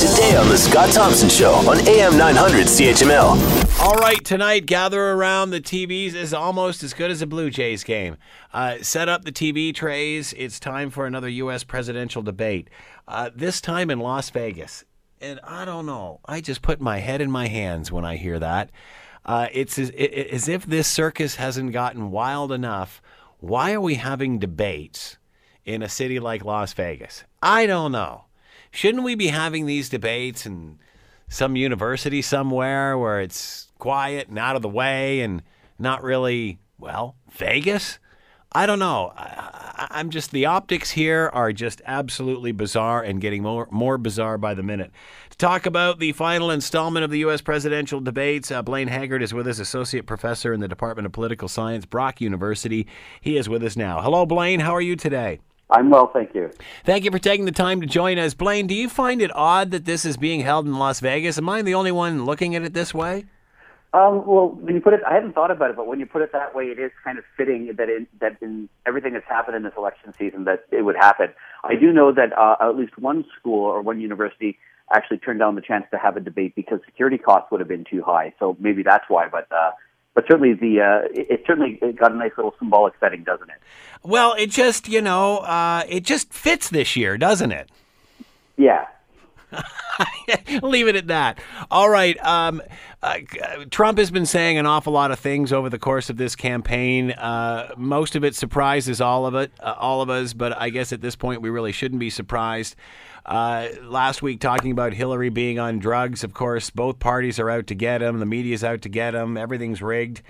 Today on The Scott Thompson Show on AM 900 CHML. All right, tonight, gather around the TVs is almost as good as a Blue Jays game. Uh, set up the TV trays. It's time for another U.S. presidential debate. Uh, this time in Las Vegas. And I don't know. I just put my head in my hands when I hear that. Uh, it's as, it, as if this circus hasn't gotten wild enough. Why are we having debates in a city like Las Vegas? I don't know. Shouldn't we be having these debates in some university somewhere where it's quiet and out of the way and not really, well, Vegas? I don't know. I, am just the optics here are just absolutely bizarre and getting more more bizarre by the minute. To talk about the final installment of the U.S. presidential debates, uh, Blayne Haggart is with us, associate professor in the Department of Political Science, Brock University. He is with us now. Hello, Blayne. How are you today? I'm well, thank you. Thank you for taking the time to join us, Blayne. Do you find it odd that this is being held in Las Vegas? Am I the only one looking at it this way? Um, well, when you put it, I hadn't thought about it, but when you put it that way, it is kind of fitting that in, that in everything that's happened in this election season that it would happen. I do know that uh, at least one school or one university actually turned down the chance to have a debate because security costs would have been too high. So maybe that's why. But uh, but certainly the uh, it, it certainly got a nice little symbolic setting, doesn't it? Well, it just you know uh, it just fits this year, doesn't it? Yeah, Leave it at that. All right. Um, uh, Trump has been saying an awful lot of things over the course of this campaign. Uh, most of it surprises all of it, uh, all of us. But I guess at this point, we really shouldn't be surprised. Uh, last week, talking about Hillary being on drugs. Of course, both parties are out to get him. The media's out to get him. Everything's rigged.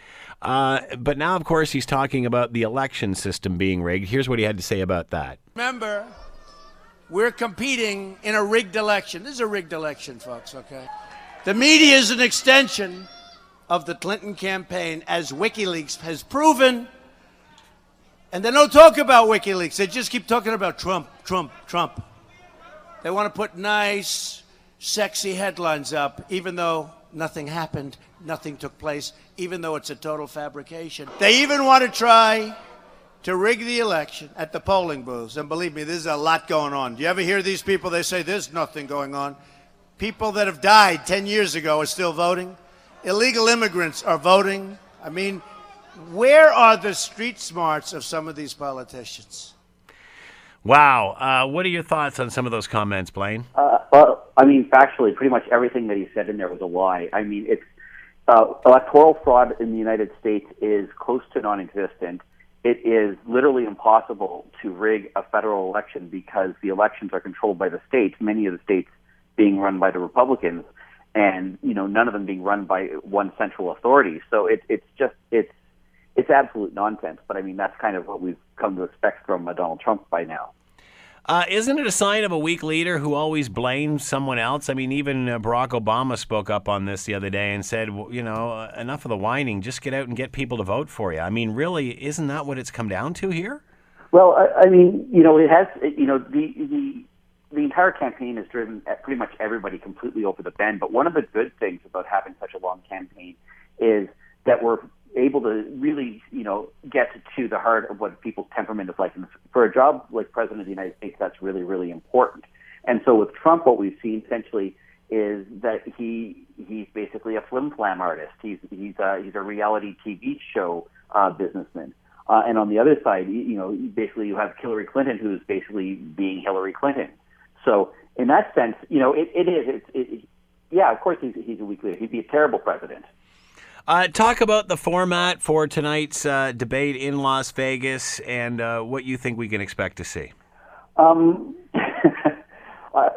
Uh, but now, of course, he's talking about the election system being rigged. Here's what he had to say about that. Remember we're competing in a rigged election. This is a rigged election, folks, okay? The media is an extension of the Clinton campaign, as WikiLeaks has proven. And they don't talk about WikiLeaks. They just keep talking about Trump, Trump, Trump. They want to put nice, sexy headlines up, even though nothing happened, nothing took place, even though it's a total fabrication. They even want to try to rig the election at the polling booths. And believe me, there's a lot going on. Do you ever hear these people? They say there's nothing going on. People that have died 10 years ago are still voting. Illegal immigrants are voting. I mean, where are the street smarts of some of these politicians? Wow. Uh, what are your thoughts on some of those comments, Blayne? Uh, well, I mean, factually, pretty much everything that he said in there was a lie. I mean, it's uh, electoral fraud in the United States is close to non-existent it is literally impossible to rig a federal election because the elections are controlled by the states, many of the states being run by the Republicans, and you know none of them being run by one central authority. So it, it's just it's it's absolute nonsense. But I mean that's kind of what we've come to expect from uh, Donald Trump by now. Uh, isn't it a sign of a weak leader who always blames someone else? I mean, even uh, Barack Obama spoke up on this the other day and said, well, you know, uh, enough of the whining. Just get out and get people to vote for you. I mean, really, isn't that what it's come down to here? Well, I, I mean, you know, it has. You know, the the the entire campaign has driven pretty much everybody completely over the bend. But one of the good things about having such a long campaign is that we're able to really, you know, get to the heart of what people's temperament is like. And for a job like president of the United States, that's really, really important. And so with Trump, what we've seen essentially is that he he's basically a flim flam artist. He's he's a, he's a reality TV show uh, businessman. Uh, and on the other side, you know, basically you have Hillary Clinton, who's basically being Hillary Clinton. So in that sense, you know, it, it is. It's, it, yeah, of course he's, he's a weak leader. He'd be a terrible president. Uh, talk about the format for tonight's uh, debate in Las Vegas and uh, what you think we can expect to see. Um, uh,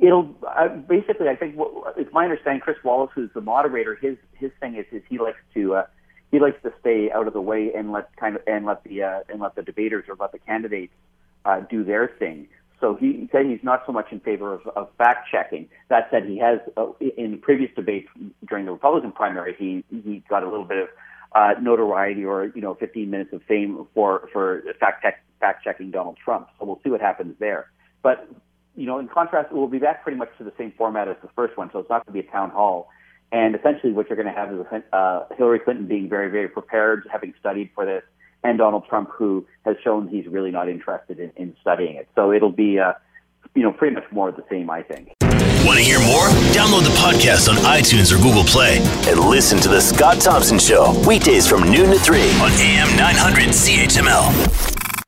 it'll uh, basically. I think what, it's my understanding. Chris Wallace, who's the moderator, his his thing is, is he likes to uh, he likes to stay out of the way and let kind of and let the and let the debaters or let the candidates do their thing. So he said he's not so much in favor of, of fact checking. That said, he has uh, in previous debates during the Republican primary, he he got a little bit of uh, notoriety or you know 15 minutes of fame for for fact check, fact checking Donald Trump. So we'll see what happens there. But you know, in contrast, we'll be back pretty much to the same format as the first one. So it's not going to be a town hall. And essentially, what you're going to have is uh, Hillary Clinton being very, very prepared, having studied for this, and Donald Trump, who has shown he's really not interested in, in studying it. So it'll be, uh, you know, pretty much more of the same, I think. Want to hear more? Download the podcast on iTunes or Google Play and listen to The Scott Thompson Show weekdays from noon to 3 on AM 900 CHML.